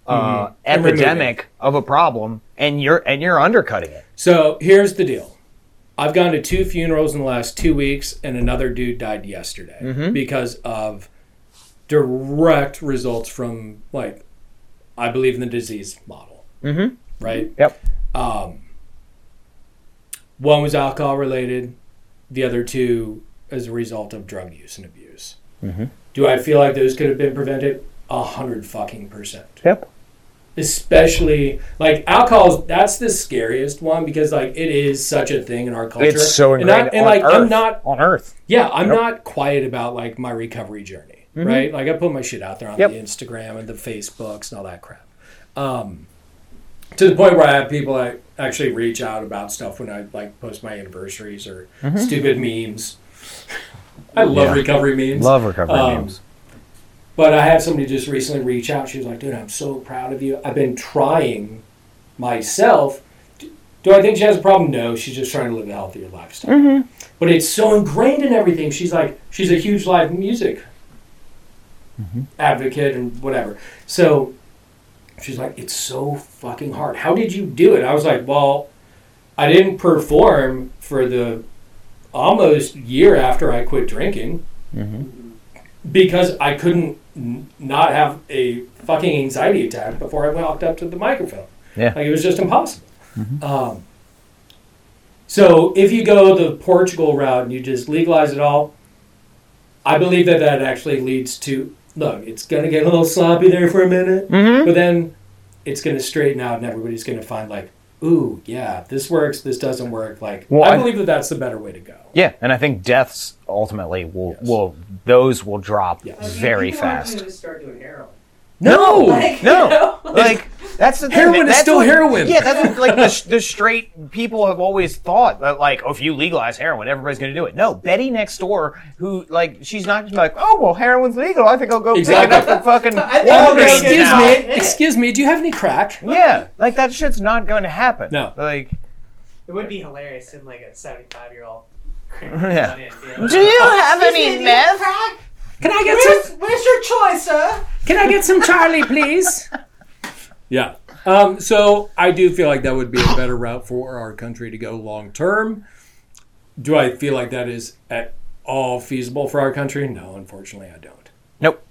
uh, Mm-hmm. Epidemic of a problem, and you're and you're undercutting it. So here's the deal. I've gone to two funerals in the last two weeks, and another dude died yesterday Mm-hmm. because of direct results from, like, I believe in the disease model. Mhm. Right? Yep. Um, one was alcohol related, the other two as a result of drug use and abuse. Mhm. Do I feel like those could have been prevented? A hundred fucking percent Yep. especially like alcohol that's the scariest one because like it is such a thing in our culture It's so and, I, ingrained and like Earth. i'm not on Earth. yeah i'm Yep. not quiet about like my recovery journey right like i put my shit out there on Yep. the instagram and the facebooks and all that crap um to the point where i have people like actually reach out about stuff when i like post my anniversaries or mm-hmm. stupid memes i love Yeah. recovery memes Love recovery Um, memes. but I had somebody just recently reach out. She was like, dude, I'm so proud of you. I've been trying myself. Do I think she has a problem? No, she's just trying to live a healthier lifestyle. Mm-hmm. But it's so ingrained in everything. She's like, she's a huge live music mm-hmm. advocate and whatever. So she's like, it's so fucking hard. How did you do it? I was like, well, I didn't perform for the almost year after I quit drinking because I couldn't n- not have a fucking anxiety attack before I walked up to the microphone. Yeah. Like it was just impossible. Um, so if you go the Portugal route and you just legalize it all, I believe that that actually leads to look. It's gonna get a little sloppy there for a minute, Mhm. but then it's gonna straighten out, and everybody's gonna find like, ooh, yeah, this works, this doesn't work. Like Well, I I- believe that that's the better way to go. Yeah, and I think deaths ultimately will Yes. will those will drop Yes. Like, very people aren't fast. Gonna Start doing heroin. No, Like, No. you know? Like that's the thing. Heroin is that's still what- heroin. Yeah, that's what, like the, the straight people have always thought that like, oh, if you legalize heroin, everybody's going to do it. No, Betty next door, who like she's not just like, oh well, heroin's legal. I think I'll go Exactly. pick it up at fucking I think I'll Walgreens go excuse now. me, excuse me. Do you have any crack? Yeah, like that shit's not going to happen. No. like It would be hilarious in like a 75 year old. Yeah. do you have any meth? Can I get some? where's your choice, sir? Can I get some Charlie, please? yeah. Um, so I do feel like that would be a better route for our country to go long term. Do I feel like that is at all feasible for our country? No, unfortunately, I don't. Nope.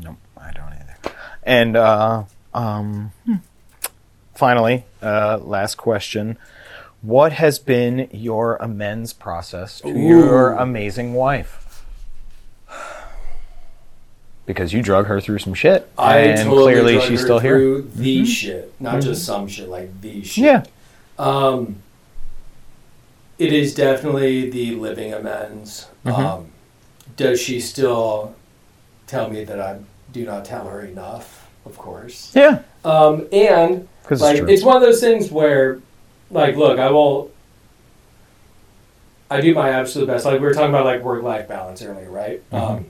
Nope, I don't either. And uh, um, hmm. finally, uh, last question: What has been your amends process to your amazing wife? Because you drug her through some shit, I and clearly she's still here. Mm-hmm. The shit, not just some shit, like the shit. Yeah. Um, it is definitely the living amends. Mhm. Um, does she still tell me that I do not tell her enough? Of course. Yeah, Um, and because like it's true. it's one of those things where, like, look, I will. I do my absolute best. Like we were talking about, like work life balance earlier, right? Mm-hmm. Um,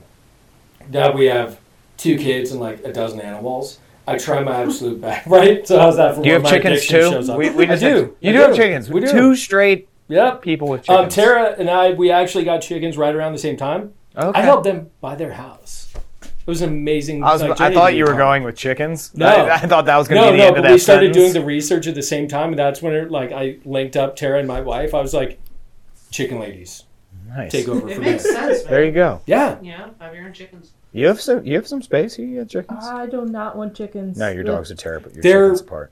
now we have two kids and like a dozen animals. I try my absolute best, right? So how's that for do you have my chickens too? shows up? We, we I do. You I do, have chickens. We do. Two straight Yep. people with Um, chickens. Tara and I, we actually got chickens right around the same time. okay. I helped them buy their house. It was amazing. I, was, like, I thought you were going with chickens. No. I, I thought that was going to No, be the no, end of that we started sentence. doing the research at the same time, and that's when it, like I linked up Tara and my wife. I was like, "Chicken ladies, Nice. take over It from makes there." sense, man. There you go. Yeah, Yeah, have your own chickens. You have some. You have some space. You get chickens. I do not want chickens. no, your Ugh. dogs are terrible. Your They're- chickens apart.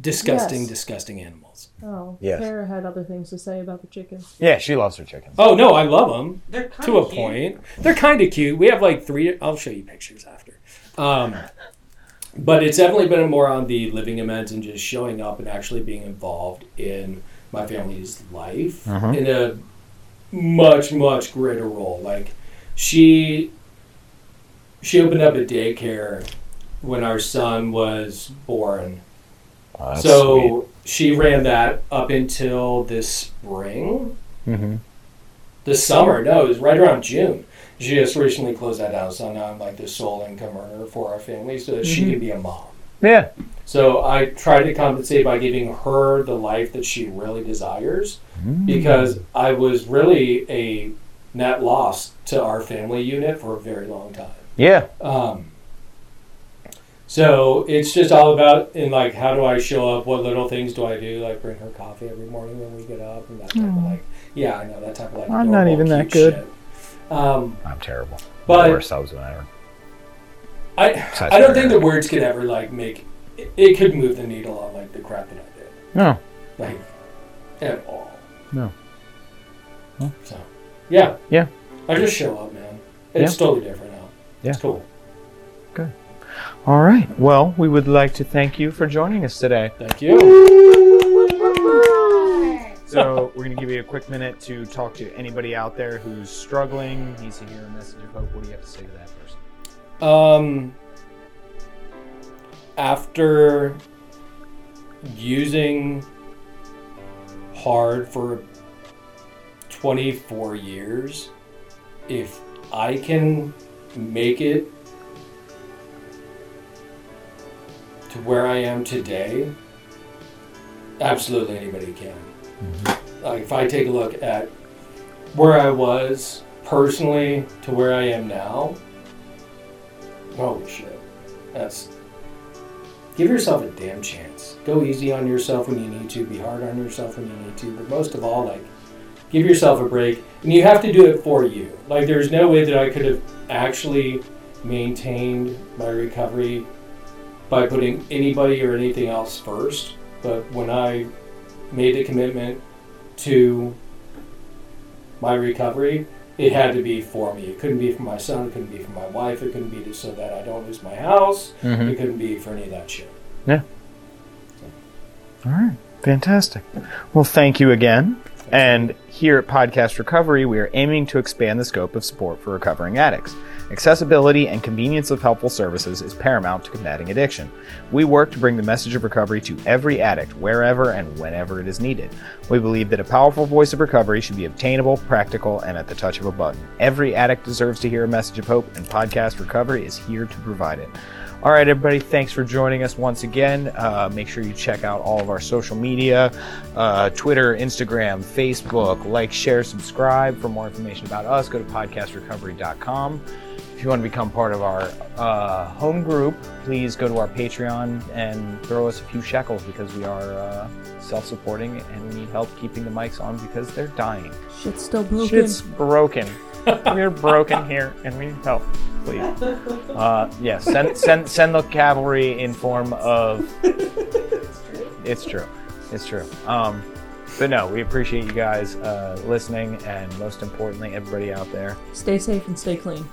disgusting, Yes. disgusting animals. Oh, Yes. Tara had other things to say about the chickens. Yeah, she loves her chickens. Oh no, I love them They're kind to a point. They're kind of cute. We have like three. I'll show you pictures after. Um, but it's definitely been more on the living amends and just showing up and actually being involved in my family's life Mhm. in a much much greater role. Like she she opened up a daycare when our son was born. Oh, so she ran that up until this spring sweet. Mhm. the summer. No, it was right around June. She just recently closed that down, so now I'm like the sole income earner for our family, so that she Mhm. can be a mom. Yeah. So I try to compensate by giving her the life that she really desires because I was really a net loss to our family unit for a very long time. Yeah. Um, so it's just all about in like how do I show up? What little things do I do? Like bring her coffee every morning when we get up and that type of like yeah, I know that type of like. I'm not even that good. Um, I'm terrible. But- the worst husband ever. I Besides I don't think the words could ever like make it, it could move the needle on like the crap that I did No. like at all. No. So yeah Yeah. I just show up, man. It's totally different now. Yeah. It's cool. Good. All right. Well, we would like to thank you for joining us today. Thank you. So we're going to give you a quick minute to talk to anybody out there who's struggling, needs to hear a message of hope. What do you have to say to that person? Um, after using hard for 24 years, if I can make it to where I am today, absolutely anybody can. Mm-hmm. Like if I take a look at where I was personally to where I am now, Holy shit. That's. Give yourself a damn chance. Go easy on yourself when you need to. Be hard on yourself when you need to. But most of all, like, give yourself a break. And you have to do it for you. Like, there's no way that I could have actually maintained my recovery by putting anybody or anything else first. But when I made the commitment to my recovery, it had to be for me. It couldn't be for my son. It couldn't be for my wife. It couldn't be just so that I don't lose my house. Mm-hmm. It couldn't be for any of that shit. Yeah. All right. Fantastic. Well, thank you again. And here at Podcast Recovery, we are aiming to expand the scope of support for recovering addicts. Accessibility and convenience of helpful services is paramount to combating addiction. We work to bring the message of recovery to every addict, wherever and whenever it is needed. We believe that a powerful voice of recovery should be obtainable, practical, and at the touch of a button. Every addict deserves to hear a message of hope, and Podcast Recovery is here to provide it. All right, everybody, thanks for joining us once again. Uh, make sure you check out all of our social media uh, Twitter, Instagram, Facebook. Like, share, subscribe. For more information about us, go to podcastrecovery.com. If you want to become part of our uh, home group, please go to our Patreon and throw us a few shekels because we are uh, self supporting and we need help keeping the mics on because they're dying. Shit's still broken. Shit's broken. We're broken here and we need help. Please. Uh, yeah, send, send, send the cavalry in form of. It's true. It's true. Um, but no, we appreciate you guys uh, listening and most importantly, everybody out there. Stay safe and stay clean.